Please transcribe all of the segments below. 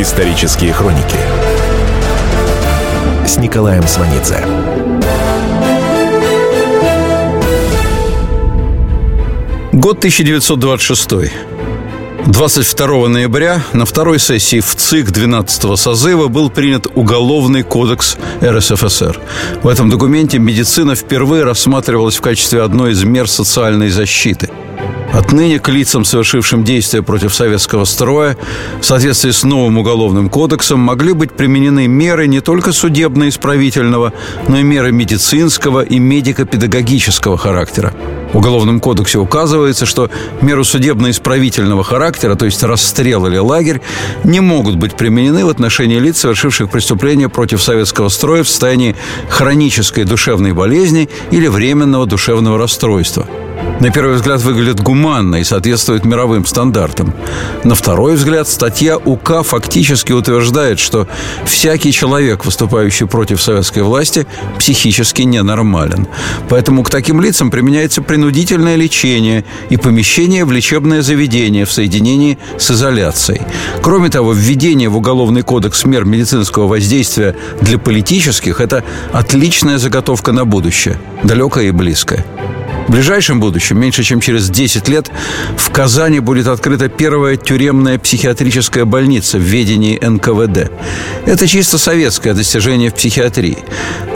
Исторические хроники с Николаем Сванидзе. Год 1926. 22 ноября на второй сессии в ЦИК 12-го созыва был принят Уголовный кодекс РСФСР. В этом документе медицина впервые рассматривалась в качестве одной из мер социальной защиты – Отныне к лицам, совершившим действия против советского строя, в соответствии с новым уголовным кодексом, могли быть применены меры не только судебно-исправительного, но и меры медицинского и медико-педагогического характера. В Уголовном кодексе указывается, что меры судебно-исправительного характера, то есть расстрел или лагерь, не могут быть применены в отношении лиц, совершивших преступления против советского строя в состоянии хронической душевной болезни или временного душевного расстройства – на первый взгляд выглядит гуманно и соответствует мировым стандартам. На второй взгляд статья УК фактически утверждает, что всякий человек, выступающий против советской власти, психически ненормален. Поэтому к таким лицам применяется принудительное лечение и помещение в лечебное заведение в соединении с изоляцией. Кроме того, введение в Уголовный кодекс мер медицинского воздействия для политических – это отличная заготовка на будущее, далекое и близкое. В ближайшем будущем, меньше чем через 10 лет, в Казани будет открыта первая тюремная психиатрическая больница в ведении НКВД. Это чисто советское достижение в психиатрии.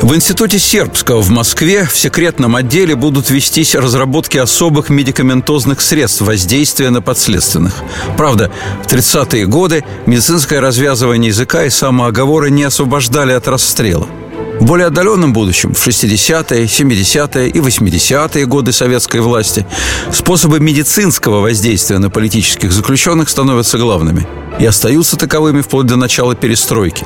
В Институте Сербского в Москве в секретном отделе будут вестись разработки особых медикаментозных средств воздействия на подследственных. Правда, в 30-е годы медицинское развязывание языка и самооговоры не освобождали от расстрела. В более отдаленном будущем, в 60-е, 70-е и 80-е годы советской власти, способы медицинского воздействия на политических заключенных становятся главными и остаются таковыми вплоть до начала перестройки.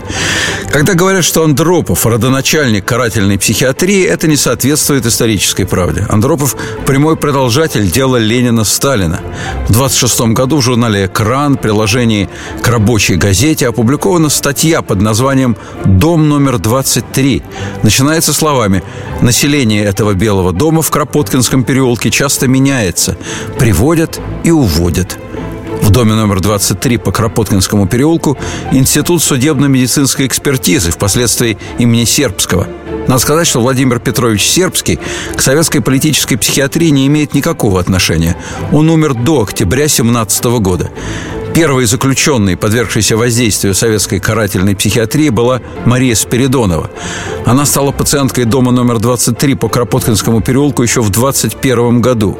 Когда говорят, что Андропов – родоначальник карательной психиатрии, это не соответствует исторической правде. Андропов – прямой продолжатель дела Ленина-Сталина. В 26 году в журнале «Экран» приложении к рабочей газете опубликована статья под названием «Дом номер 23». Начинается словами «Население этого Белого дома в Кропоткинском переулке часто меняется, приводят и уводят». Доме номер 23 по Кропоткинскому переулку Институт судебно-медицинской экспертизы, впоследствии имени Сербского. Надо сказать, что Владимир Петрович Сербский к советской политической психиатрии не имеет никакого отношения. Он умер до октября 17 года. Первой заключенной, подвергшейся воздействию советской карательной психиатрии, была Мария Спиридонова. Она стала пациенткой дома номер 23 по Кропоткинскому переулку еще в 21 году.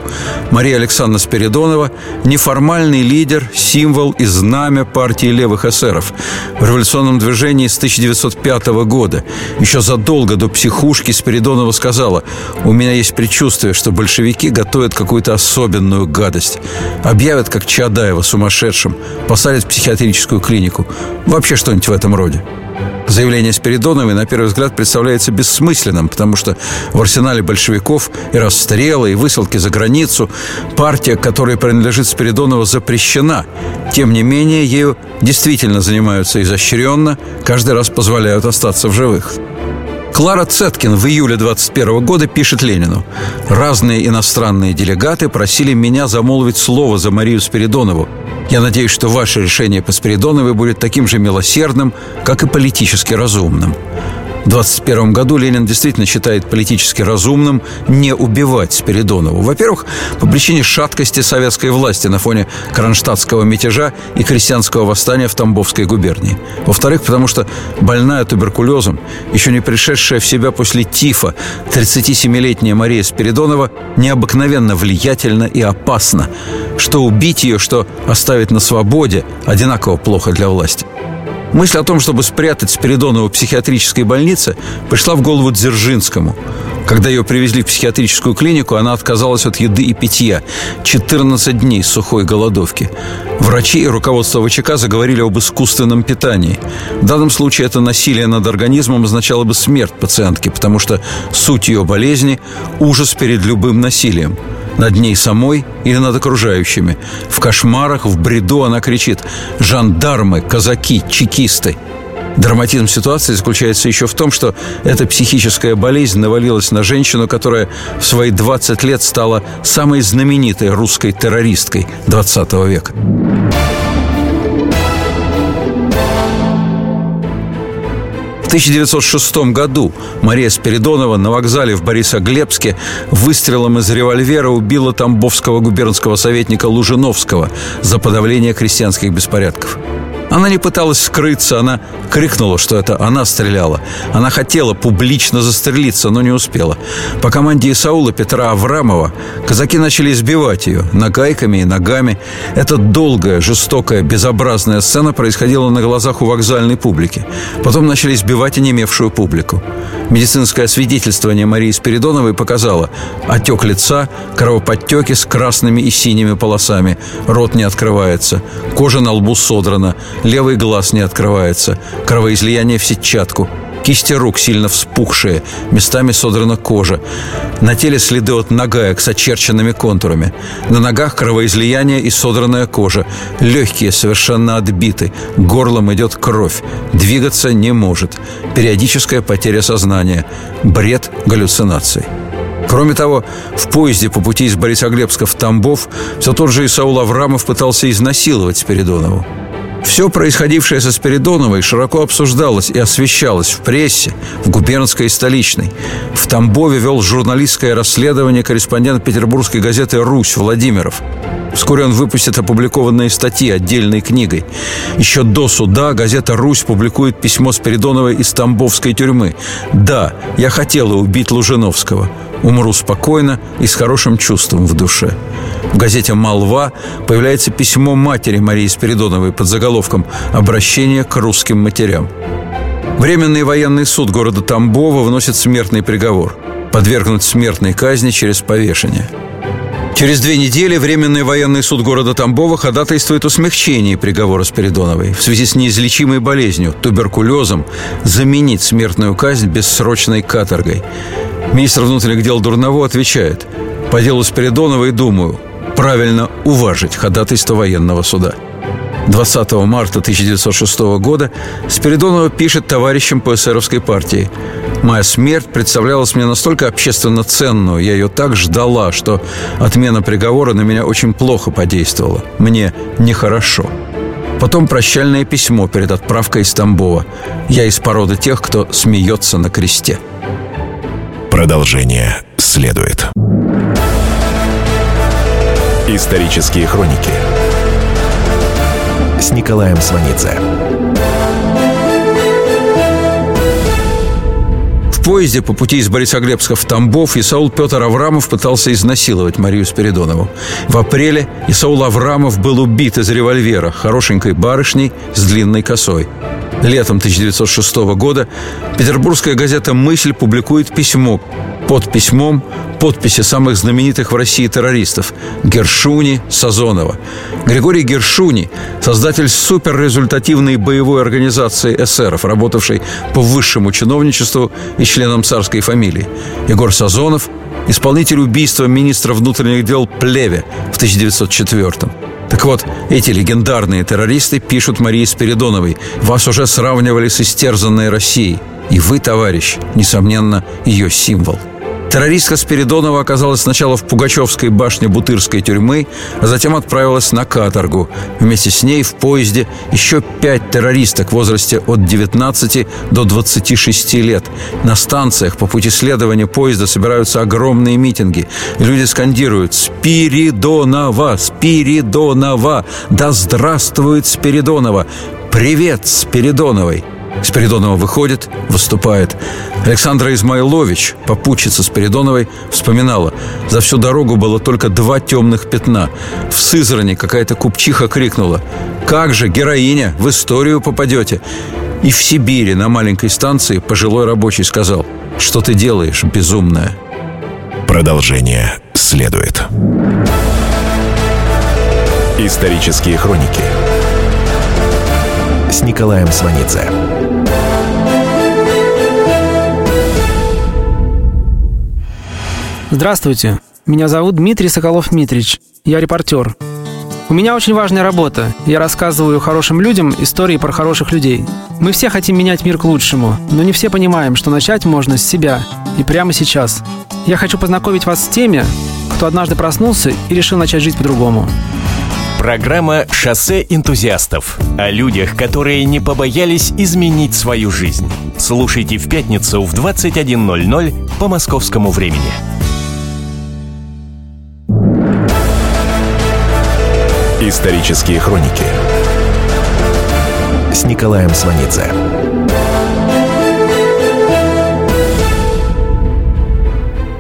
Мария Александровна Спиридонова – неформальный лидер, символ и знамя партии левых эсеров в революционном движении с 1905 года. Еще задолго до психушки Спиридонова сказала «У меня есть предчувствие, что большевики готовят какую-то особенную гадость. Объявят, как Чадаева, сумасшедшим посадят в психиатрическую клинику. Вообще что-нибудь в этом роде. Заявление Спиридоновой, на первый взгляд, представляется бессмысленным, потому что в арсенале большевиков и расстрелы, и высылки за границу партия, которой принадлежит Спиридонова, запрещена. Тем не менее, ею действительно занимаются изощренно, каждый раз позволяют остаться в живых. Клара Цеткин в июле 21 года пишет Ленину. «Разные иностранные делегаты просили меня замолвить слово за Марию Спиридонову. Я надеюсь, что ваше решение по Спиридоновой будет таким же милосердным, как и политически разумным. В 21 году Ленин действительно считает политически разумным не убивать Спиридонову. Во-первых, по причине шаткости советской власти на фоне кронштадтского мятежа и крестьянского восстания в Тамбовской губернии. Во-вторых, потому что больная туберкулезом, еще не пришедшая в себя после тифа, 37-летняя Мария Спиридонова необыкновенно влиятельна и опасна. Что убить ее, что оставить на свободе, одинаково плохо для власти. Мысль о том, чтобы спрятать Спиридонову в психиатрической больнице, пришла в голову Дзержинскому. Когда ее привезли в психиатрическую клинику, она отказалась от еды и питья. 14 дней сухой голодовки. Врачи и руководство ВЧК заговорили об искусственном питании. В данном случае это насилие над организмом означало бы смерть пациентки, потому что суть ее болезни – ужас перед любым насилием – над ней самой или над окружающими. В кошмарах, в бреду она кричит «Жандармы, казаки, чекисты!» Драматизм ситуации заключается еще в том, что эта психическая болезнь навалилась на женщину, которая в свои 20 лет стала самой знаменитой русской террористкой 20 века. 1906 году Мария Спиридонова на вокзале в Борисоглебске выстрелом из револьвера убила тамбовского губернского советника Лужиновского за подавление крестьянских беспорядков. Она не пыталась скрыться, она крикнула, что это она стреляла. Она хотела публично застрелиться, но не успела. По команде Исаула Петра Аврамова казаки начали избивать ее нагайками и ногами. Эта долгая, жестокая, безобразная сцена происходила на глазах у вокзальной публики. Потом начали избивать и немевшую публику. Медицинское свидетельствование Марии Спиридоновой показало отек лица, кровоподтеки с красными и синими полосами, рот не открывается, кожа на лбу содрана, левый глаз не открывается, кровоизлияние в сетчатку, кисти рук сильно вспухшие, местами содрана кожа. На теле следы от нагаек с очерченными контурами. На ногах кровоизлияние и содранная кожа. Легкие совершенно отбиты. Горлом идет кровь. Двигаться не может. Периодическая потеря сознания. Бред галлюцинаций. Кроме того, в поезде по пути из Борисоглебска в Тамбов все тот же Исаул Аврамов пытался изнасиловать Спиридонову. Все происходившее со Спиридоновой широко обсуждалось и освещалось в прессе, в губернской и столичной. В Тамбове вел журналистское расследование корреспондент петербургской газеты «Русь» Владимиров. Вскоре он выпустит опубликованные статьи отдельной книгой. Еще до суда газета «Русь» публикует письмо Спиридоновой из Тамбовской тюрьмы. «Да, я хотела убить Лужиновского. Умру спокойно и с хорошим чувством в душе». В газете «Молва» появляется письмо матери Марии Спиридоновой под заголовком «Обращение к русским матерям». Временный военный суд города Тамбова выносит смертный приговор – подвергнуть смертной казни через повешение – Через две недели Временный военный суд города Тамбова ходатайствует о смягчении приговора Спиридоновой в связи с неизлечимой болезнью, туберкулезом, заменить смертную казнь бессрочной каторгой. Министр внутренних дел Дурново отвечает «По делу Спиридоновой думаю, правильно уважить ходатайство военного суда». 20 марта 1906 года Спиридонова пишет товарищам по эсеровской партии «Моя смерть представлялась мне настолько общественно ценную, я ее так ждала, что отмена приговора на меня очень плохо подействовала. Мне нехорошо». Потом прощальное письмо перед отправкой из Тамбова. Я из породы тех, кто смеется на кресте. Продолжение следует. Исторические хроники с Николаем Сванидзе. В поезде по пути из Борисоглебска в Тамбов Исаул Петр Аврамов пытался изнасиловать Марию Спиридонову. В апреле Исаул Аврамов был убит из револьвера хорошенькой барышней с длинной косой. Летом 1906 года петербургская газета «Мысль» публикует письмо. Под письмом подписи самых знаменитых в России террористов – Гершуни, Сазонова. Григорий Гершуни – создатель суперрезультативной боевой организации эсеров, работавшей по высшему чиновничеству и членам царской фамилии. Егор Сазонов – исполнитель убийства министра внутренних дел Плеве в 1904 -м. Так вот, эти легендарные террористы пишут Марии Спиридоновой «Вас уже сравнивали с истерзанной Россией, и вы, товарищ, несомненно, ее символ». Террористка Спиридонова оказалась сначала в Пугачевской башне Бутырской тюрьмы, а затем отправилась на каторгу. Вместе с ней в поезде еще пять террористок в возрасте от 19 до 26 лет. На станциях по пути следования поезда собираются огромные митинги. Люди скандируют «Спиридонова! Спиридонова! Да здравствует Спиридонова! Привет Спиридоновой!» Спиридонова выходит, выступает. Александра Измайлович, попутчица Спиридоновой, вспоминала. За всю дорогу было только два темных пятна. В Сызрани какая-то купчиха крикнула. «Как же, героиня, в историю попадете!» И в Сибири на маленькой станции пожилой рабочий сказал «Что ты делаешь, безумная?» Продолжение следует. Исторические хроники с Николаем Сванидзе. Здравствуйте, меня зовут Дмитрий Соколов-Митрич, я репортер. У меня очень важная работа. Я рассказываю хорошим людям истории про хороших людей. Мы все хотим менять мир к лучшему, но не все понимаем, что начать можно с себя и прямо сейчас. Я хочу познакомить вас с теми, кто однажды проснулся и решил начать жить по-другому. Программа «Шоссе энтузиастов» о людях, которые не побоялись изменить свою жизнь. Слушайте в пятницу в 21.00 по московскому времени. Исторические хроники с Николаем Сванидзе.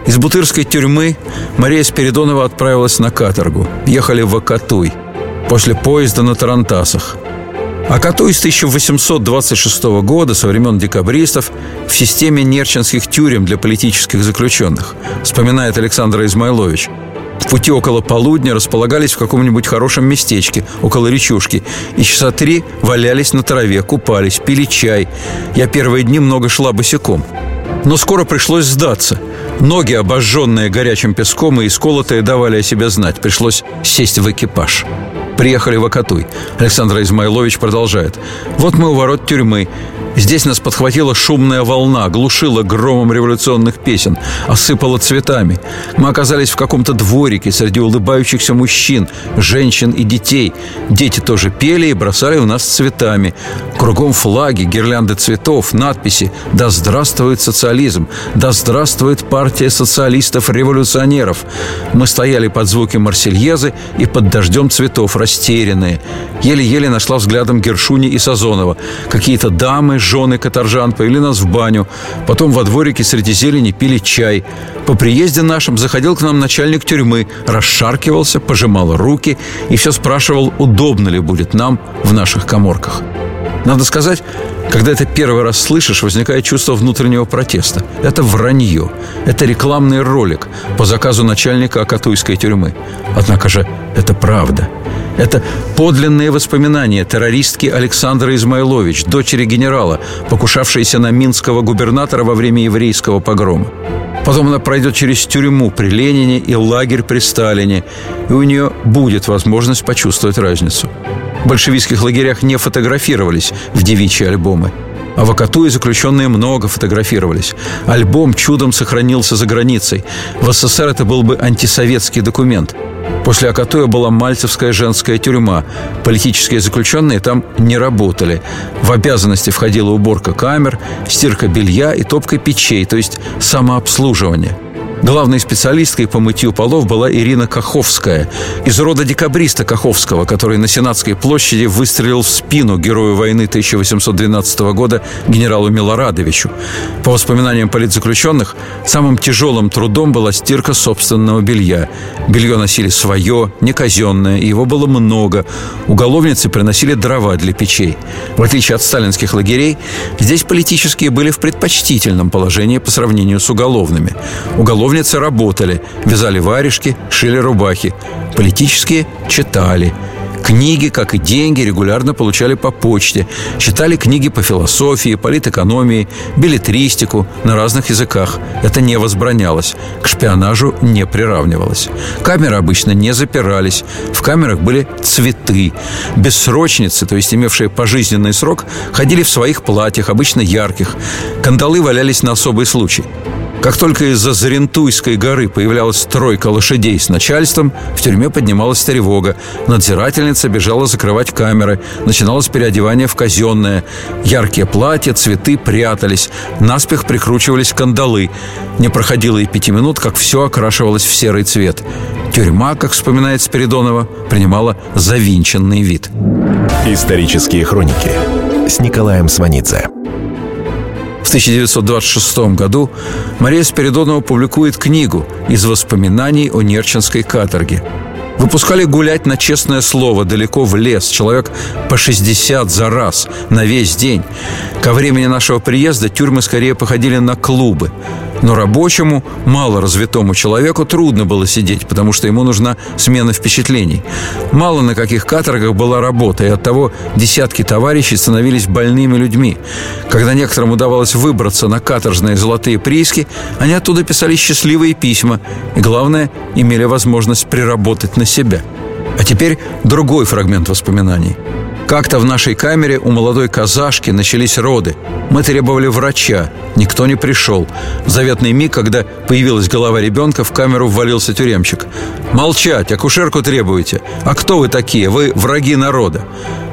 Из Бутырской тюрьмы Мария Спиридонова отправилась на каторгу. Ехали в Акатуй. После поезда на Тарантасах. Акатуй с 1826 года, со времен декабристов, в системе нерчинских тюрем для политических заключенных, вспоминает Александр Измайлович. В пути около полудня располагались в каком-нибудь хорошем местечке, около речушки, и часа три валялись на траве, купались, пили чай. Я первые дни много шла босиком. Но скоро пришлось сдаться. Ноги, обожженные горячим песком и исколотые, давали о себе знать. Пришлось сесть в экипаж. Приехали в Акатуй. Александр Измайлович продолжает. Вот мы у ворот тюрьмы. Здесь нас подхватила шумная волна, глушила громом революционных песен, осыпала цветами. Мы оказались в каком-то дворике среди улыбающихся мужчин, женщин и детей. Дети тоже пели и бросали у нас цветами. Кругом флаги, гирлянды цветов, надписи «Да здравствует социализм! Да здравствует партия социалистов-революционеров!» Мы стояли под звуки Марсельезы и под дождем цветов, растерянные. Еле-еле нашла взглядом Гершуни и Сазонова. Какие-то дамы, жены каторжан повели нас в баню. Потом во дворике среди зелени пили чай. По приезде нашим заходил к нам начальник тюрьмы, расшаркивался, пожимал руки и все спрашивал, удобно ли будет нам в наших коморках. Надо сказать, когда это первый раз слышишь, возникает чувство внутреннего протеста. Это вранье. Это рекламный ролик по заказу начальника Акатуйской тюрьмы. Однако же это правда. Это подлинные воспоминания террористки Александры Измайлович, дочери генерала, покушавшейся на минского губернатора во время еврейского погрома. Потом она пройдет через тюрьму при Ленине и лагерь при Сталине, и у нее будет возможность почувствовать разницу. В большевистских лагерях не фотографировались в девичьи альбомы. А в Акатуе заключенные много фотографировались. Альбом чудом сохранился за границей. В СССР это был бы антисоветский документ – После Акатуя была Мальцевская женская тюрьма. Политические заключенные там не работали. В обязанности входила уборка камер, стирка белья и топка печей, то есть самообслуживание – Главной специалисткой по мытью полов была Ирина Каховская, из рода декабриста Каховского, который на Сенатской площади выстрелил в спину герою войны 1812 года генералу Милорадовичу. По воспоминаниям политзаключенных, самым тяжелым трудом была стирка собственного белья. Белье носили свое, не казенное, и его было много. Уголовницы приносили дрова для печей. В отличие от сталинских лагерей, здесь политические были в предпочтительном положении по сравнению с уголовными. Уголовные Уголовницы работали, вязали варежки, шили рубахи. Политические читали. Книги, как и деньги, регулярно получали по почте. Читали книги по философии, политэкономии, билетристику на разных языках. Это не возбранялось. К шпионажу не приравнивалось. Камеры обычно не запирались. В камерах были цветы. Бессрочницы, то есть имевшие пожизненный срок, ходили в своих платьях, обычно ярких. Кандалы валялись на особый случай. Как только из-за Зарентуйской горы появлялась тройка лошадей с начальством, в тюрьме поднималась тревога. Надзирательница бежала закрывать камеры. Начиналось переодевание в казенное. Яркие платья, цветы прятались. Наспех прикручивались кандалы. Не проходило и пяти минут, как все окрашивалось в серый цвет. Тюрьма, как вспоминает Спиридонова, принимала завинченный вид. Исторические хроники с Николаем Сванидзе. В 1926 году Мария Спиридонова публикует книгу из воспоминаний о Нерчинской каторге. Выпускали гулять на честное слово далеко в лес, человек по 60 за раз, на весь день. Ко времени нашего приезда тюрьмы скорее походили на клубы. Но рабочему, мало развитому человеку трудно было сидеть, потому что ему нужна смена впечатлений. Мало на каких каторгах была работа, и оттого десятки товарищей становились больными людьми. Когда некоторым удавалось выбраться на каторжные золотые прииски, они оттуда писали счастливые письма и, главное, имели возможность приработать на себя. А теперь другой фрагмент воспоминаний – Как-то в нашей камере у молодой казашки начались роды. Мы требовали врача. Никто не пришел. В заветный миг, когда появилась голова ребенка, в камеру ввалился тюремщик. «Молчать! Акушерку требуете! А кто вы такие? Вы враги народа!»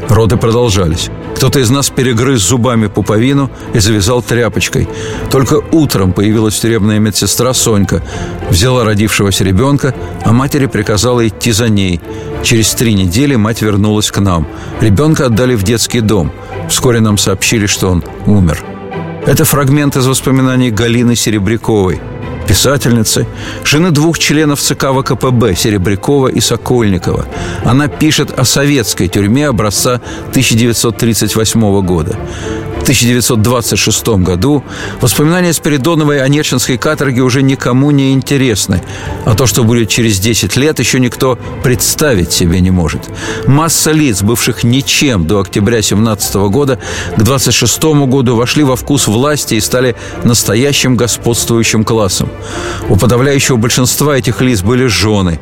Роды продолжались. Кто-то из нас перегрыз зубами пуповину и завязал тряпочкой. Только утром появилась тюремная медсестра Сонька. Взяла родившегося ребенка, а матери приказала идти за ней. Через три недели мать вернулась к нам. Ребенка отдали в детский дом. Вскоре нам сообщили, что он умер. Это фрагмент из воспоминаний Галины Серебряковой – писательницы, жены двух членов ЦК ВКПБ Серебрякова и Сокольникова. Она пишет о советской тюрьме образца 1938 года. 1926 году воспоминания Спиридоновой о Нерчинской каторге уже никому не интересны, а то, что будет через 10 лет, еще никто представить себе не может. Масса лиц, бывших ничем до октября 17 года, к 26 году вошли во вкус власти и стали настоящим господствующим классом. У подавляющего большинства этих лиц были жены.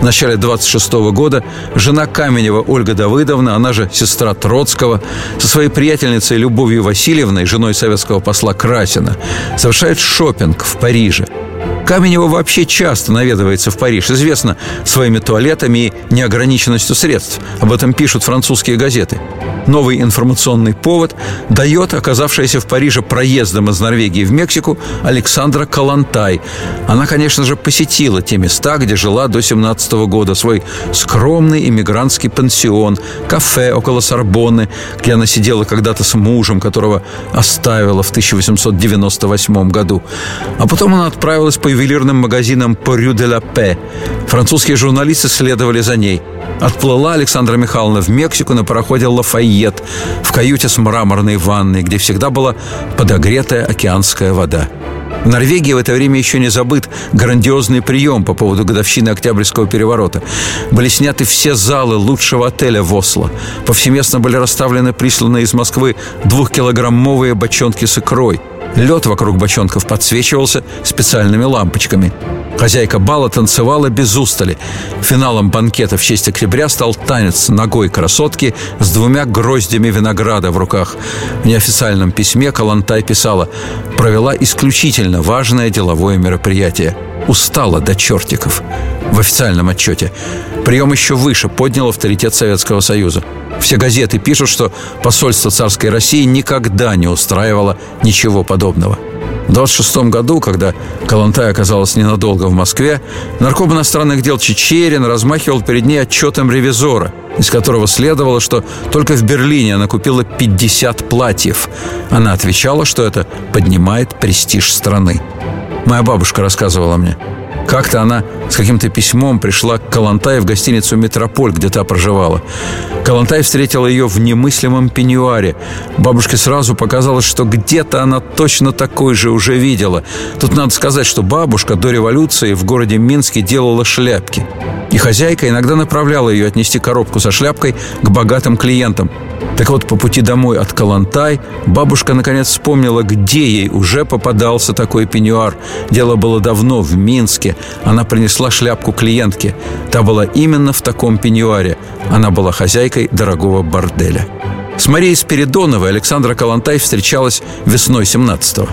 В начале 26 года жена Каменева Ольга Давыдовна, она же сестра Троцкого, со своей приятельницей Любовью Васильевной, женой советского посла Красина, совершает шопинг в Париже. Каменева вообще часто наведывается в Париж, известно своими туалетами и неограниченностью средств. Об этом пишут французские газеты. Новый информационный повод дает оказавшаяся в Париже проездом из Норвегии в Мексику Александра Калантай. Она, конечно же, посетила те места, где жила до 17 года, свой скромный иммигрантский пансион, кафе около Сорбонны, где она сидела когда-то с мужем, которого оставила в 1898 году. А потом она отправилась по ювелирным магазинам по де ла Пе. Французские журналисты следовали за ней – Отплыла Александра Михайловна в Мексику на пароходе «Лафайет» в каюте с мраморной ванной, где всегда была подогретая океанская вода. В Норвегии в это время еще не забыт грандиозный прием по поводу годовщины Октябрьского переворота. Были сняты все залы лучшего отеля в Осло. Повсеместно были расставлены присланные из Москвы двухкилограммовые бочонки с икрой – Лед вокруг бочонков подсвечивался специальными лампочками. Хозяйка бала танцевала без устали. Финалом банкета в честь октября стал танец ногой красотки с двумя гроздями винограда в руках. В неофициальном письме Калантай писала «Провела исключительно важное деловое мероприятие. Устала до чертиков». В официальном отчете. Прием еще выше поднял авторитет Советского Союза. Все газеты пишут, что посольство царской России никогда не устраивало ничего подобного. В 26 году, когда Калантай оказалась ненадолго в Москве, нарком иностранных дел Чечерин размахивал перед ней отчетом ревизора, из которого следовало, что только в Берлине она купила 50 платьев. Она отвечала, что это поднимает престиж страны. Моя бабушка рассказывала мне – как-то она с каким-то письмом пришла к Калантай в гостиницу «Метрополь», где та проживала. Калантай встретила ее в немыслимом пеньюаре. Бабушке сразу показалось, что где-то она точно такой же уже видела. Тут надо сказать, что бабушка до революции в городе Минске делала шляпки. И хозяйка иногда направляла ее отнести коробку со шляпкой к богатым клиентам. Так вот, по пути домой от Калантай бабушка наконец вспомнила, где ей уже попадался такой пеньюар. Дело было давно, в Минске. Она принесла шляпку клиентке. Та была именно в таком пеньюаре. Она была хозяйкой дорогого борделя. С Марией Спиридоновой Александра Калантай встречалась весной 17-го.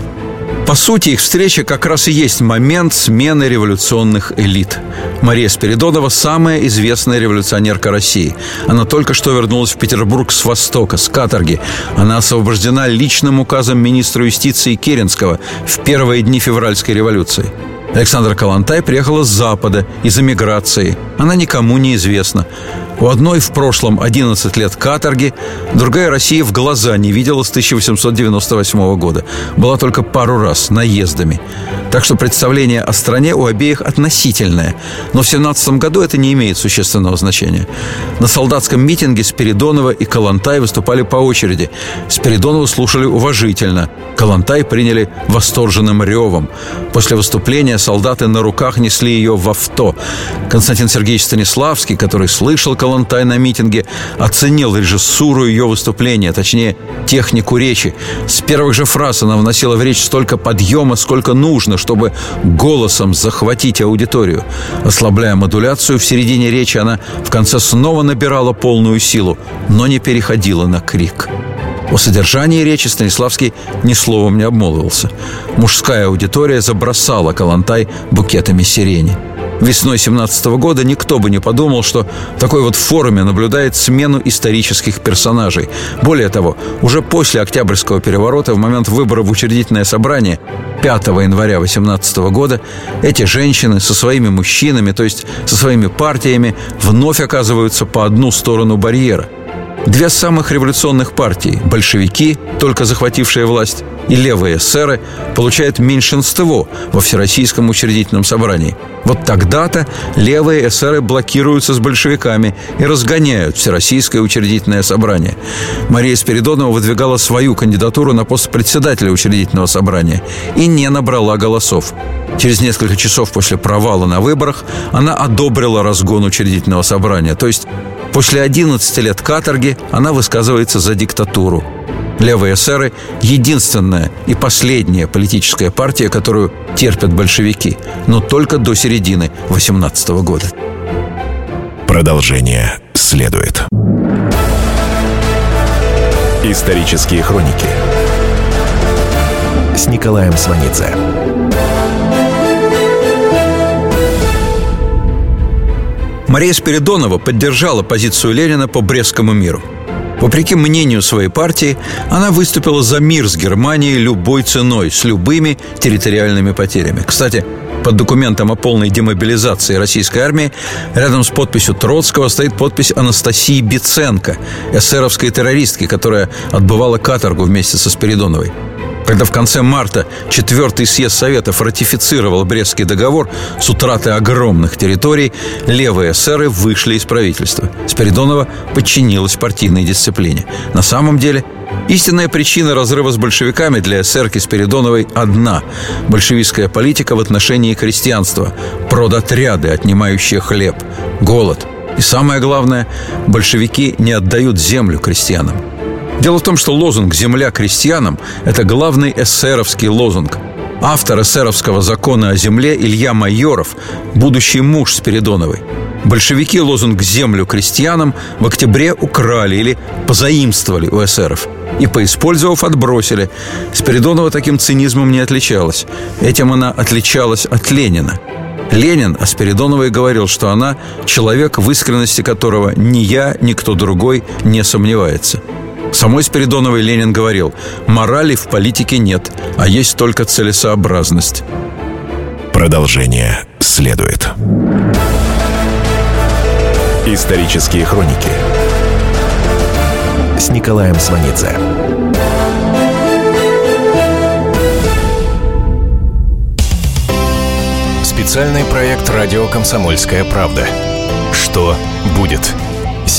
По сути, их встреча как раз и есть момент смены революционных элит. Мария Спиридонова – самая известная революционерка России. Она только что вернулась в Петербург с Востока, с каторги. Она освобождена личным указом министра юстиции Керенского в первые дни февральской революции. Александра Калантай приехала с Запада, из эмиграции. Она никому не известна. У одной в прошлом 11 лет каторги, другая Россия в глаза не видела с 1898 года. Была только пару раз наездами. Так что представление о стране у обеих относительное. Но в 17 году это не имеет существенного значения. На солдатском митинге Спиридонова и Калантай выступали по очереди. Спиридонова слушали уважительно. Калантай приняли восторженным ревом. После выступления солдаты на руках несли ее в авто. Константин Сергеевич Станиславский, который слышал Калантай на митинге, оценил режиссуру ее выступления, точнее, технику речи. С первых же фраз она вносила в речь столько подъема, сколько нужно, чтобы голосом захватить аудиторию. Ослабляя модуляцию, в середине речи она в конце снова набирала полную силу, но не переходила на крик. О содержании речи Станиславский ни словом не обмолвился. Мужская аудитория забросала Калантай букетами сирени. Весной 17 года никто бы не подумал, что в такой вот форуме наблюдает смену исторических персонажей. Более того, уже после Октябрьского переворота, в момент выбора в учредительное собрание 5 января 18 года, эти женщины со своими мужчинами, то есть со своими партиями, вновь оказываются по одну сторону барьера – Две самых революционных партии – большевики, только захватившие власть, и левые эсеры получают меньшинство во Всероссийском учредительном собрании. Вот тогда-то левые эсеры блокируются с большевиками и разгоняют Всероссийское учредительное собрание. Мария Спиридонова выдвигала свою кандидатуру на пост председателя учредительного собрания и не набрала голосов. Через несколько часов после провала на выборах она одобрила разгон учредительного собрания, то есть После 11 лет каторги она высказывается за диктатуру. Левые эсеры – единственная и последняя политическая партия, которую терпят большевики, но только до середины 18 года. Продолжение следует. Исторические хроники с Николаем Сванидзе. Мария Спиридонова поддержала позицию Ленина по Брестскому миру. Вопреки мнению своей партии, она выступила за мир с Германией любой ценой, с любыми территориальными потерями. Кстати, под документом о полной демобилизации российской армии рядом с подписью Троцкого стоит подпись Анастасии Биценко, эсеровской террористки, которая отбывала каторгу вместе со Спиридоновой. Когда в конце марта четвертый съезд Советов ратифицировал Брестский договор с утратой огромных территорий, левые эсеры вышли из правительства. Спиридонова подчинилась партийной дисциплине. На самом деле, истинная причина разрыва с большевиками для эсерки Спиридоновой одна – большевистская политика в отношении крестьянства, продотряды, отнимающие хлеб, голод. И самое главное, большевики не отдают землю крестьянам. Дело в том, что лозунг «Земля крестьянам» – это главный эсеровский лозунг. Автор эсеровского закона о земле Илья Майоров, будущий муж Спиридоновой. Большевики лозунг «Землю крестьянам» в октябре украли или позаимствовали у эсеров и, поиспользовав, отбросили. Спиридонова таким цинизмом не отличалась. Этим она отличалась от Ленина. Ленин о Спиридоновой говорил, что она – человек, в искренности которого ни я, ни кто другой не сомневается – Самой Спиридоновой Ленин говорил, морали в политике нет, а есть только целесообразность. Продолжение следует. Исторические хроники с Николаем Сванидзе. Специальный проект «Радио Комсомольская правда». Что будет?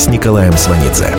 с Николаем Сванидзе.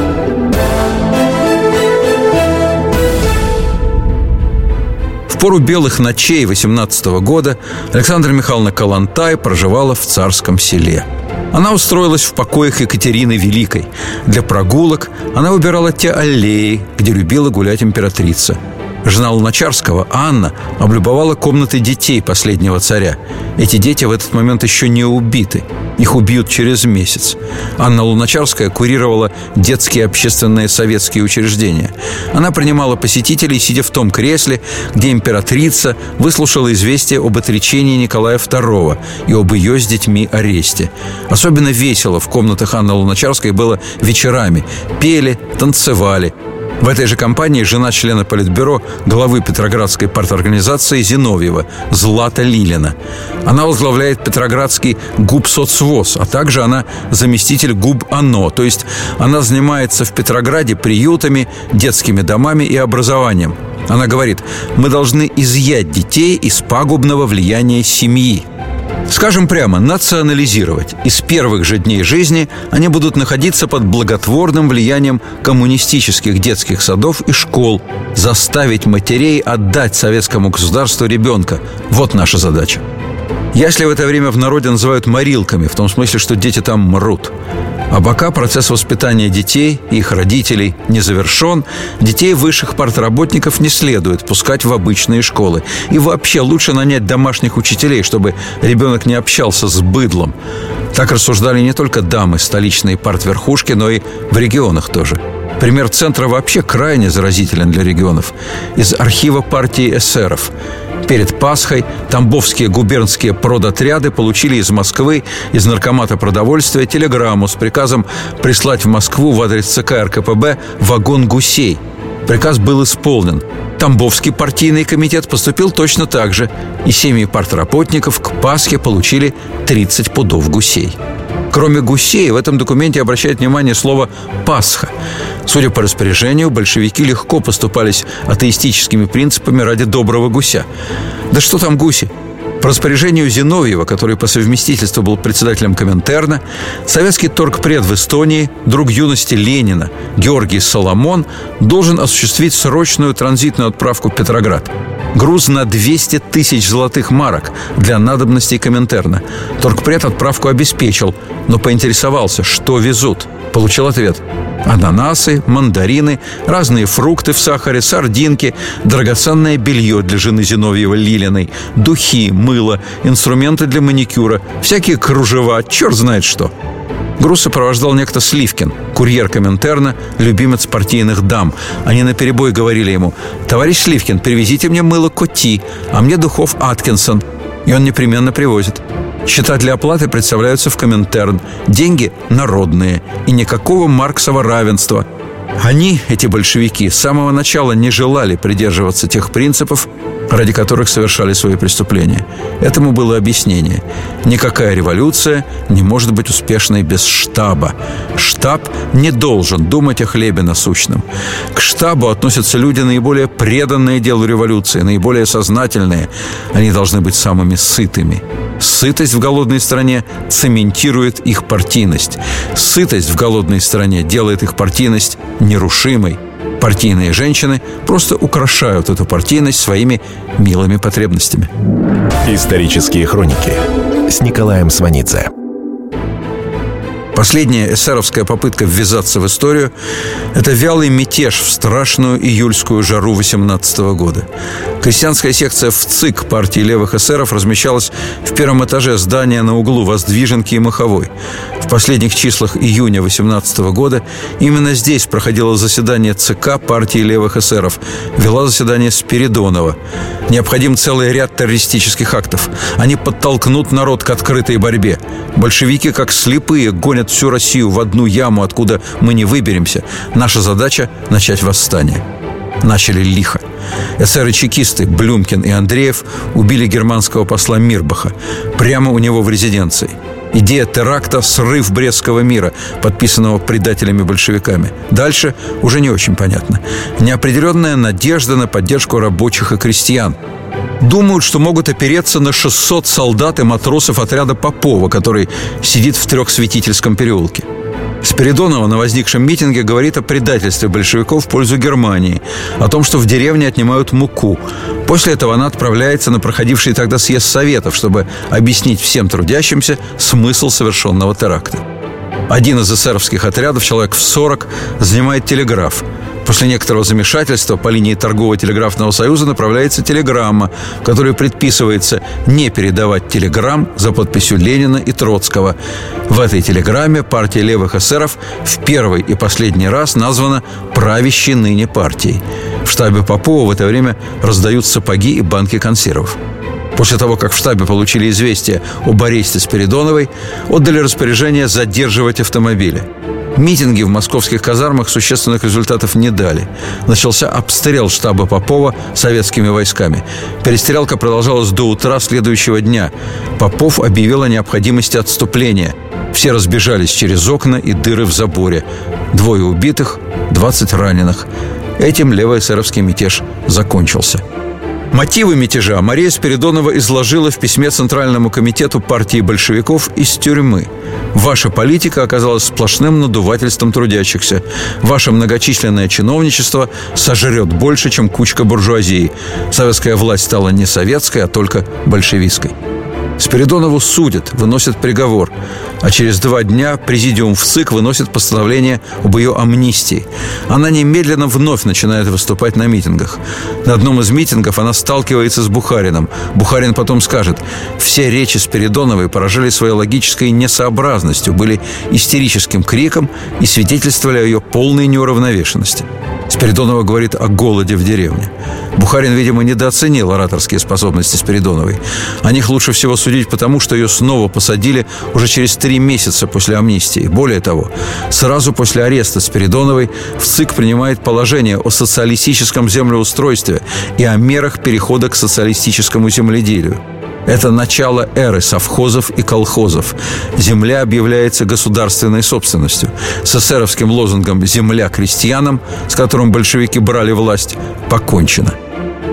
В пору белых ночей 18 года Александра Михайловна Калантай проживала в царском селе. Она устроилась в покоях Екатерины Великой. Для прогулок она выбирала те аллеи, где любила гулять императрица – Жена Луначарского, Анна, облюбовала комнаты детей последнего царя. Эти дети в этот момент еще не убиты. Их убьют через месяц. Анна Луначарская курировала детские общественные советские учреждения. Она принимала посетителей, сидя в том кресле, где императрица выслушала известие об отречении Николая II и об ее с детьми аресте. Особенно весело в комнатах Анны Луначарской было вечерами. Пели, танцевали, В этой же компании жена члена Политбюро, главы Петроградской парторганизации Зиновьева, Злата Лилина. Она возглавляет Петроградский ГУБ-соцвоз, а также она заместитель ГУБ-АНО, то есть она занимается в Петрограде приютами, детскими домами и образованием. Она говорит, мы должны изъять детей из пагубного влияния семьи. Скажем прямо, национализировать. И с первых же дней жизни они будут находиться под благотворным влиянием коммунистических детских садов и школ. Заставить матерей отдать советскому государству ребенка. Вот наша задача. Ясли в это время в народе называют морилками, в том смысле, что дети там мрут. А пока процесс воспитания детей и их родителей не завершен, детей высших партработников не следует пускать в обычные школы. И вообще лучше нанять домашних учителей, чтобы ребенок не общался с быдлом. Так рассуждали не только дамы столичной партверхушки, но и в регионах тоже. Пример центра вообще крайне заразителен для регионов. Из архива партии эсеров – Перед Пасхой тамбовские губернские продотряды получили из Москвы, из Наркомата продовольствия, телеграмму с приказом прислать в Москву в адрес ЦК РКПБ вагон гусей. Приказ был исполнен. Тамбовский партийный комитет поступил точно так же, и семьи партработников к Пасхе получили 30 пудов гусей. Кроме гусей, в этом документе обращает внимание слово «Пасха». Судя по распоряжению, большевики легко поступались атеистическими принципами ради доброго гуся. Да что там гуси? По распоряжению Зиновьева, который по совместительству был председателем Коминтерна, советский торгпред в Эстонии, друг юности Ленина, Георгий Соломон, должен осуществить срочную транзитную отправку в Петроград. Груз на 200 тысяч золотых марок для надобностей Коминтерна. Торгпред отправку обеспечил, но поинтересовался, что везут. Получил ответ – Ананасы, мандарины, разные фрукты в сахаре, сардинки, драгоценное белье для жены Зиновьева Лилиной, духи, мыло, инструменты для маникюра, всякие кружева, черт знает что. Груз сопровождал некто Сливкин, курьер Коминтерна, любимец партийных дам. Они наперебой говорили ему «Товарищ Сливкин, привезите мне мыло Коти, а мне духов Аткинсон». И он непременно привозит. Счета для оплаты представляются в Коминтерн. Деньги народные. И никакого марксового равенства. Они, эти большевики, с самого начала не желали придерживаться тех принципов, ради которых совершали свои преступления. Этому было объяснение. Никакая революция не может быть успешной без штаба. Штаб не должен думать о хлебе насущном. К штабу относятся люди наиболее преданные делу революции, наиболее сознательные. Они должны быть самыми сытыми. Сытость в голодной стране цементирует их партийность. Сытость в голодной стране делает их партийность нерушимой. Партийные женщины просто украшают эту партийность своими милыми потребностями. Исторические хроники с Николаем Сванидзе. Последняя эсеровская попытка ввязаться в историю – это вялый мятеж в страшную июльскую жару 18 года. Крестьянская секция в ЦИК партии левых эсеров размещалась в первом этаже здания на углу Воздвиженки и Маховой. В последних числах июня 18 года именно здесь проходило заседание ЦК партии левых эсеров. Вела заседание Спиридонова. Необходим целый ряд террористических актов. Они подтолкнут народ к открытой борьбе. Большевики, как слепые, гонят всю Россию в одну яму, откуда мы не выберемся. Наша задача – начать восстание. Начали лихо. Эсеры-чекисты Блюмкин и Андреев убили германского посла Мирбаха прямо у него в резиденции. Идея теракта – срыв Брестского мира, подписанного предателями-большевиками. Дальше уже не очень понятно. Неопределенная надежда на поддержку рабочих и крестьян – думают, что могут опереться на 600 солдат и матросов отряда Попова, который сидит в Трехсветительском переулке. Спиридонова на возникшем митинге говорит о предательстве большевиков в пользу Германии, о том, что в деревне отнимают муку. После этого она отправляется на проходивший тогда съезд Советов, чтобы объяснить всем трудящимся смысл совершенного теракта. Один из эсеровских отрядов, человек в 40, занимает телеграф – После некоторого замешательства по линии торгово-телеграфного союза направляется телеграмма, в которой предписывается не передавать телеграмм за подписью Ленина и Троцкого. В этой телеграмме партия левых эсеров в первый и последний раз названа правящей ныне партией. В штабе Попова в это время раздают сапоги и банки консервов. После того, как в штабе получили известие об аресте Спиридоновой, отдали распоряжение задерживать автомобили – Митинги в московских казармах существенных результатов не дали. Начался обстрел штаба Попова советскими войсками. Перестрелка продолжалась до утра следующего дня. Попов объявил о необходимости отступления. Все разбежались через окна и дыры в заборе. Двое убитых, 20 раненых. Этим левоэсеровский мятеж закончился. Мотивы мятежа Мария Спиридонова изложила в письме Центральному комитету партии большевиков из тюрьмы. Ваша политика оказалась сплошным надувательством трудящихся. Ваше многочисленное чиновничество сожрет больше, чем кучка буржуазии. Советская власть стала не советской, а только большевистской. Спиридонову судят, выносят приговор. А через два дня президиум в ЦИК выносит постановление об ее амнистии. Она немедленно вновь начинает выступать на митингах. На одном из митингов она сталкивается с Бухарином. Бухарин потом скажет, все речи Спиридоновой поражали своей логической несообразностью, были истерическим криком и свидетельствовали о ее полной неуравновешенности. Спиридонова говорит о голоде в деревне. Бухарин, видимо, недооценил ораторские способности Спиридоновой. О них лучше всего судить потому, что ее снова посадили уже через три месяца после амнистии. Более того, сразу после ареста Спиридоновой в ЦИК принимает положение о социалистическом землеустройстве и о мерах перехода к социалистическому земледелию. Это начало эры совхозов и колхозов. Земля объявляется государственной собственностью. С эсеровским лозунгом «Земля крестьянам», с которым большевики брали власть, покончено.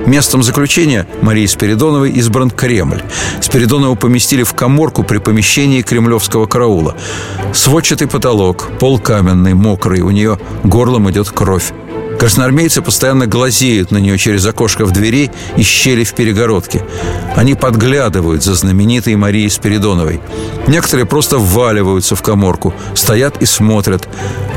Местом заключения Марии Спиридоновой избран Кремль. Спиридонову поместили в коморку при помещении кремлевского караула. Сводчатый потолок, пол каменный, мокрый, у нее горлом идет кровь. Красноармейцы постоянно глазеют на нее через окошко в двери и щели в перегородке. Они подглядывают за знаменитой Марией Спиридоновой. Некоторые просто вваливаются в коморку, стоят и смотрят.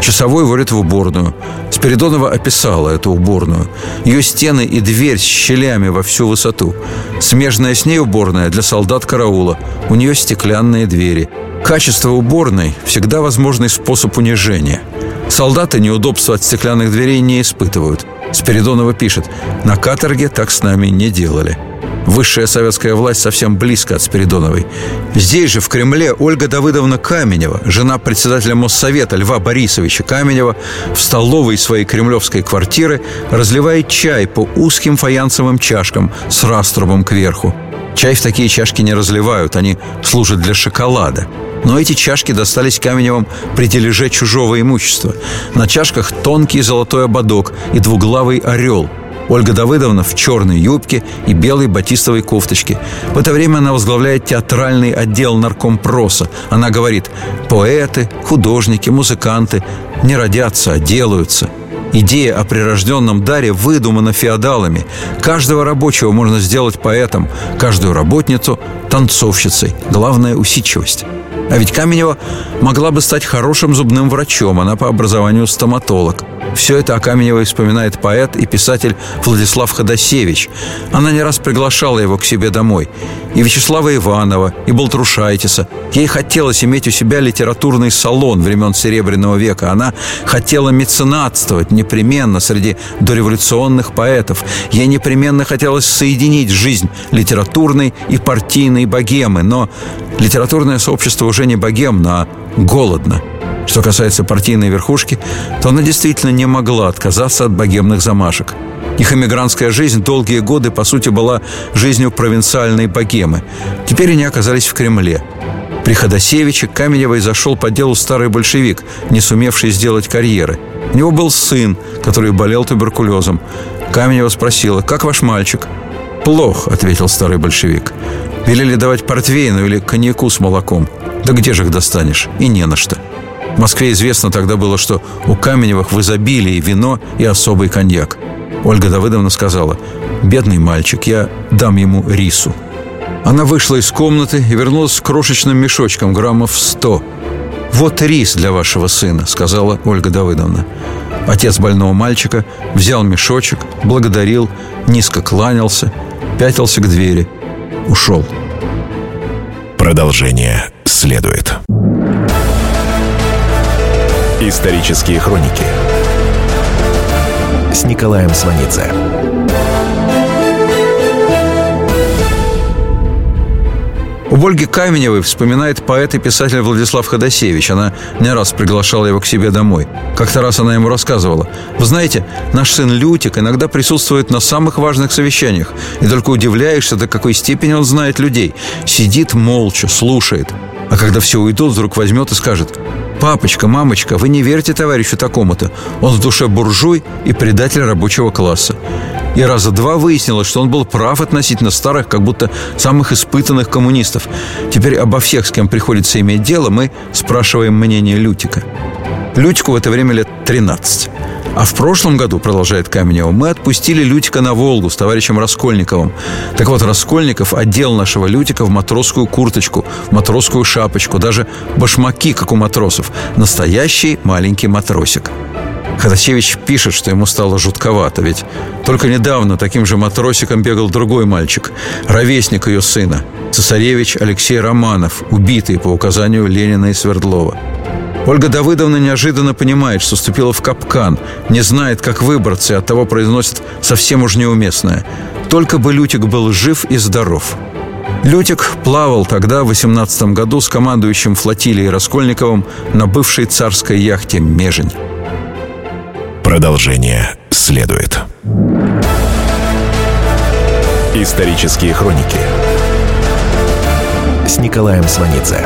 Часовой водит в уборную. Спиридонова описала эту уборную. Ее стены и дверь с щелями во всю высоту. Смежная с ней уборная для солдат караула. У нее стеклянные двери. Качество уборной – всегда возможный способ унижения – Солдаты неудобства от стеклянных дверей не испытывают. Спиридонова пишет, на каторге так с нами не делали. Высшая советская власть совсем близко от Спиридоновой. Здесь же, в Кремле, Ольга Давыдовна Каменева, жена председателя Моссовета Льва Борисовича Каменева, в столовой своей кремлевской квартиры разливает чай по узким фаянсовым чашкам с раструбом кверху. Чай в такие чашки не разливают, они служат для шоколада. Но эти чашки достались Каменевым при дележе чужого имущества. На чашках тонкий золотой ободок и двуглавый орел – Ольга Давыдовна в черной юбке и белой батистовой кофточке. В это время она возглавляет театральный отдел наркомпроса. Она говорит, поэты, художники, музыканты не родятся, а делаются – Идея о прирожденном даре выдумана феодалами. Каждого рабочего можно сделать поэтом, каждую работницу – танцовщицей. Главное – усидчивость. А ведь Каменева могла бы стать хорошим зубным врачом, она по образованию стоматолог. Все это о Каменевой вспоминает поэт и писатель Владислав Ходосевич. Она не раз приглашала его к себе домой. И Вячеслава Иванова, и Балтрушайтиса. Ей хотелось иметь у себя литературный салон времен Серебряного века. Она хотела меценатствовать непременно среди дореволюционных поэтов. Ей непременно хотелось соединить жизнь литературной и партийной богемы. Но литературное сообщество уже не богемно, а голодно. Что касается партийной верхушки, то она действительно не могла отказаться от богемных замашек. Их эмигрантская жизнь долгие годы, по сути, была жизнью провинциальной богемы. Теперь они оказались в Кремле. При Ходосевиче Каменевой зашел по делу старый большевик, не сумевший сделать карьеры. У него был сын, который болел туберкулезом. Каменева спросила, «Как ваш мальчик?» «Плохо», — ответил старый большевик. «Велели давать портвейну или коньяку с молоком. Да где же их достанешь? И не на что». В Москве известно тогда было, что у Каменевых в изобилии вино и особый коньяк. Ольга Давыдовна сказала, «Бедный мальчик, я дам ему рису». Она вышла из комнаты и вернулась с крошечным мешочком, граммов сто. «Вот рис для вашего сына», — сказала Ольга Давыдовна. Отец больного мальчика взял мешочек, благодарил, низко кланялся, пятился к двери, ушел. Продолжение следует. Исторические хроники с Николаем Сванидзе. Об Ольге Каменевой вспоминает поэт и писатель Владислав Ходосевич. Она не раз приглашала его к себе домой. Как-то раз она ему рассказывала. «Вы знаете, наш сын Лютик иногда присутствует на самых важных совещаниях. И только удивляешься, до какой степени он знает людей. Сидит молча, слушает. А когда все уйдут, вдруг возьмет и скажет «Папочка, мамочка, вы не верите товарищу такому-то. Он в душе буржуй и предатель рабочего класса». И раза два выяснилось, что он был прав относительно старых, как будто самых испытанных коммунистов. Теперь обо всех, с кем приходится иметь дело, мы спрашиваем мнение Лютика. Лютику в это время лет 13. А в прошлом году, продолжает Каменева, мы отпустили Лютика на Волгу с товарищем Раскольниковым. Так вот, Раскольников одел нашего Лютика в матросскую курточку, в матросскую шапочку, даже башмаки, как у матросов. Настоящий маленький матросик. Ходосевич пишет, что ему стало жутковато, ведь только недавно таким же матросиком бегал другой мальчик, ровесник ее сына, цесаревич Алексей Романов, убитый по указанию Ленина и Свердлова. Ольга Давыдовна неожиданно понимает, что ступила в капкан, не знает, как выбраться, и от того произносит совсем уж неуместное. Только бы Лютик был жив и здоров. Лютик плавал тогда, в 18 году, с командующим флотилией Раскольниковым на бывшей царской яхте «Межень». Продолжение следует. Исторические хроники с Николаем Сванидзе.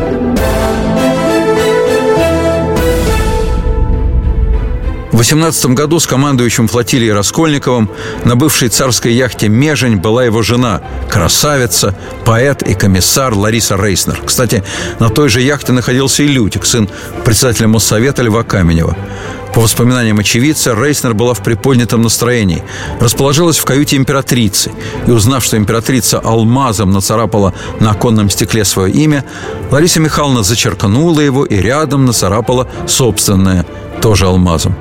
18 году с командующим флотилией Раскольниковым на бывшей царской яхте «Межень» была его жена, красавица, поэт и комиссар Лариса Рейснер. Кстати, на той же яхте находился и Лютик, сын председателя Моссовета Льва Каменева. По воспоминаниям очевидца, Рейснер была в приподнятом настроении. Расположилась в каюте императрицы. И узнав, что императрица алмазом нацарапала на оконном стекле свое имя, Лариса Михайловна зачеркнула его и рядом нацарапала собственное, тоже алмазом.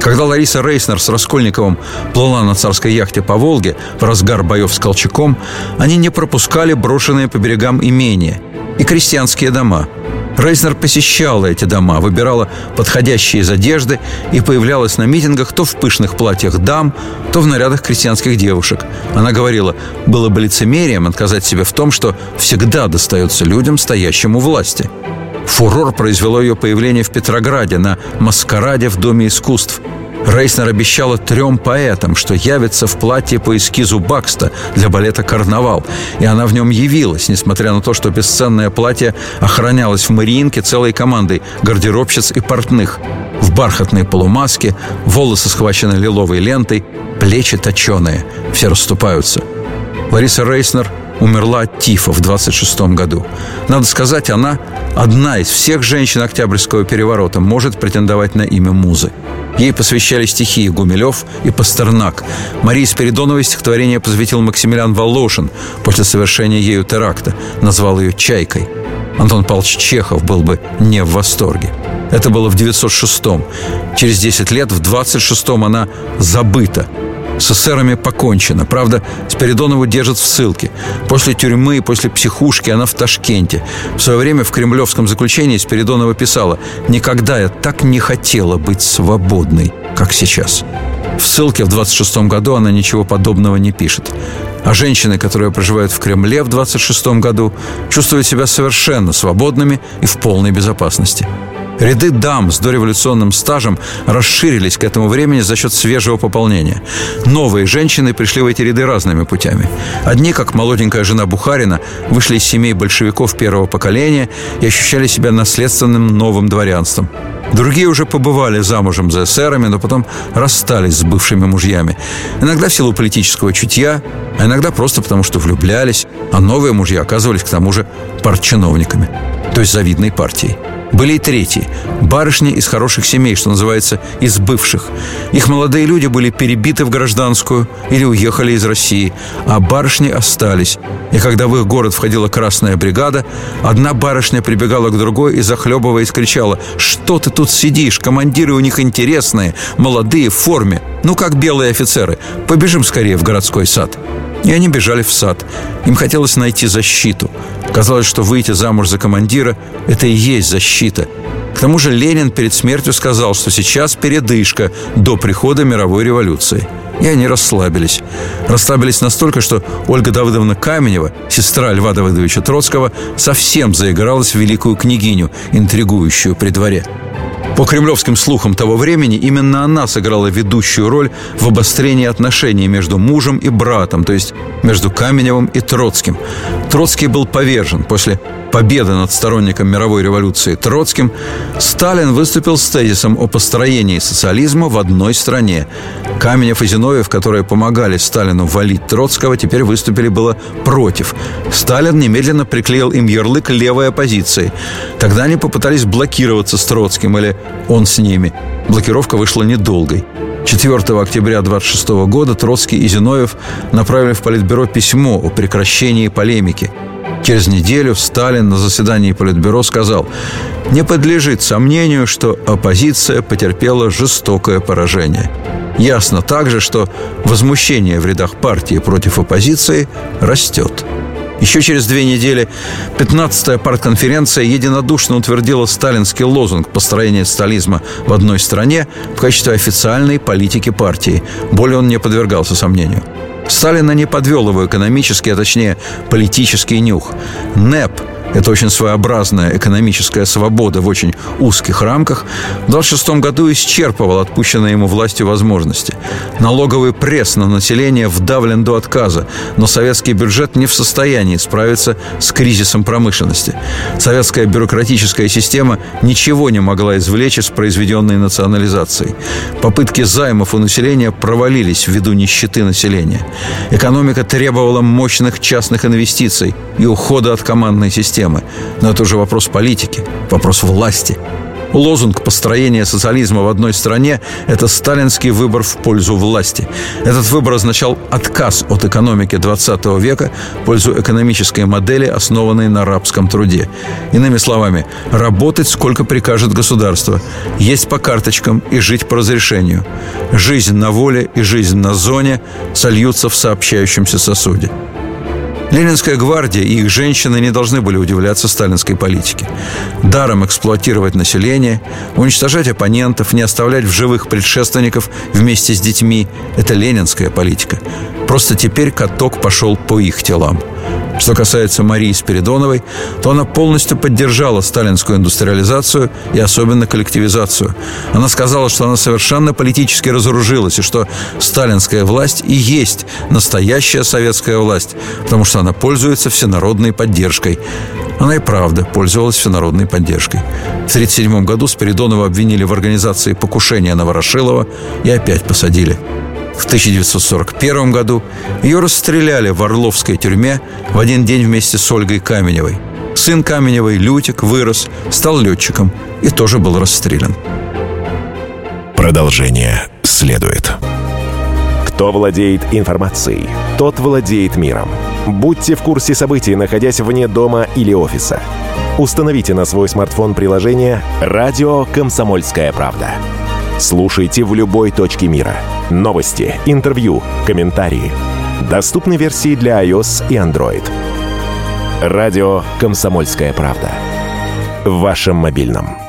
Когда Лариса Рейснер с Раскольниковым плыла на царской яхте по Волге в разгар боев с Колчаком, они не пропускали брошенные по берегам имения и крестьянские дома – Рейснер посещала эти дома, выбирала подходящие из одежды и появлялась на митингах то в пышных платьях дам, то в нарядах крестьянских девушек. Она говорила, было бы лицемерием отказать себе в том, что всегда достается людям, стоящим у власти. Фурор произвело ее появление в Петрограде на маскараде в Доме искусств – Рейснер обещала трем поэтам, что явится в платье по эскизу Бакста для балета «Карнавал». И она в нем явилась, несмотря на то, что бесценное платье охранялось в Мариинке целой командой гардеробщиц и портных. В бархатной полумаске, волосы схвачены лиловой лентой, плечи точеные. Все расступаются. Лариса Рейснер умерла от тифа в 26 году. Надо сказать, она одна из всех женщин Октябрьского переворота может претендовать на имя музы. Ей посвящали стихи Гумилев и Пастернак. Марии Спиридоновой стихотворение посвятил Максимилиан Волошин после совершения ею теракта. Назвал ее «Чайкой». Антон Павлович Чехов был бы не в восторге. Это было в 906-м. Через 10 лет, в 26-м она забыта – с эсерами покончено. Правда, Спиридонову держат в ссылке. После тюрьмы и после психушки она в Ташкенте. В свое время в кремлевском заключении Спиридонова писала «Никогда я так не хотела быть свободной, как сейчас». В ссылке в 26 году она ничего подобного не пишет. А женщины, которые проживают в Кремле в 26 году, чувствуют себя совершенно свободными и в полной безопасности. Ряды дам с дореволюционным стажем расширились к этому времени за счет свежего пополнения. Новые женщины пришли в эти ряды разными путями. Одни, как молоденькая жена Бухарина, вышли из семей большевиков первого поколения и ощущали себя наследственным новым дворянством. Другие уже побывали замужем за эсерами, но потом расстались с бывшими мужьями. Иногда в силу политического чутья, а иногда просто потому, что влюблялись, а новые мужья оказывались к тому же партчиновниками, то есть завидной партией. Были и третьи. Барышни из хороших семей, что называется, из бывших. Их молодые люди были перебиты в гражданскую или уехали из России, а барышни остались. И когда в их город входила красная бригада, одна барышня прибегала к другой и, захлебываясь, кричала «Что ты тут сидишь? Командиры у них интересные, молодые, в форме. Ну, как белые офицеры. Побежим скорее в городской сад». И они бежали в сад. Им хотелось найти защиту. Казалось, что выйти замуж за командира – это и есть защита. К тому же Ленин перед смертью сказал, что сейчас передышка до прихода мировой революции. И они расслабились. Расслабились настолько, что Ольга Давыдовна Каменева, сестра Льва Давыдовича Троцкого, совсем заигралась в великую княгиню, интригующую при дворе. По кремлевским слухам того времени, именно она сыграла ведущую роль в обострении отношений между мужем и братом, то есть между Каменевым и Троцким. Троцкий был повержен после победы над сторонником мировой революции Троцким, Сталин выступил с тезисом о построении социализма в одной стране. Каменев и Зиновьев, которые помогали Сталину валить Троцкого, теперь выступили было против. Сталин немедленно приклеил им ярлык левой оппозиции. Тогда они попытались блокироваться с Троцким или он с ними. Блокировка вышла недолгой. 4 октября 26 года Троцкий и Зиновьев направили в Политбюро письмо о прекращении полемики – Через неделю Сталин на заседании Политбюро сказал, не подлежит сомнению, что оппозиция потерпела жестокое поражение. Ясно также, что возмущение в рядах партии против оппозиции растет. Еще через две недели 15-я партконференция единодушно утвердила сталинский лозунг построения стализма в одной стране в качестве официальной политики партии. Более он не подвергался сомнению. Сталина не подвел его экономический, а точнее политический нюх. НЭП это очень своеобразная экономическая свобода в очень узких рамках, в 26 году исчерпывал отпущенные ему властью возможности. Налоговый пресс на население вдавлен до отказа, но советский бюджет не в состоянии справиться с кризисом промышленности. Советская бюрократическая система ничего не могла извлечь из произведенной национализации. Попытки займов у населения провалились ввиду нищеты населения. Экономика требовала мощных частных инвестиций и ухода от командной системы системы. Но это уже вопрос политики, вопрос власти. Лозунг построения социализма в одной стране – это сталинский выбор в пользу власти. Этот выбор означал отказ от экономики 20 века в пользу экономической модели, основанной на рабском труде. Иными словами, работать сколько прикажет государство, есть по карточкам и жить по разрешению. Жизнь на воле и жизнь на зоне сольются в сообщающемся сосуде. Ленинская гвардия и их женщины не должны были удивляться сталинской политике. Даром эксплуатировать население, уничтожать оппонентов, не оставлять в живых предшественников вместе с детьми – это ленинская политика. Просто теперь каток пошел по их телам. Что касается Марии Спиридоновой, то она полностью поддержала сталинскую индустриализацию и особенно коллективизацию. Она сказала, что она совершенно политически разоружилась, и что сталинская власть и есть настоящая советская власть, потому что она пользуется всенародной поддержкой. Она и правда пользовалась всенародной поддержкой. В 1937 году Спиридонова обвинили в организации покушения на Ворошилова и опять посадили. В 1941 году ее расстреляли в Орловской тюрьме в один день вместе с Ольгой Каменевой. Сын Каменевой, Лютик, вырос, стал летчиком и тоже был расстрелян. Продолжение следует. Кто владеет информацией, тот владеет миром. Будьте в курсе событий, находясь вне дома или офиса. Установите на свой смартфон приложение «Радио Комсомольская правда». Слушайте в любой точке мира. Новости, интервью, комментарии. Доступны версии для iOS и Android. Радио «Комсомольская правда». В вашем мобильном.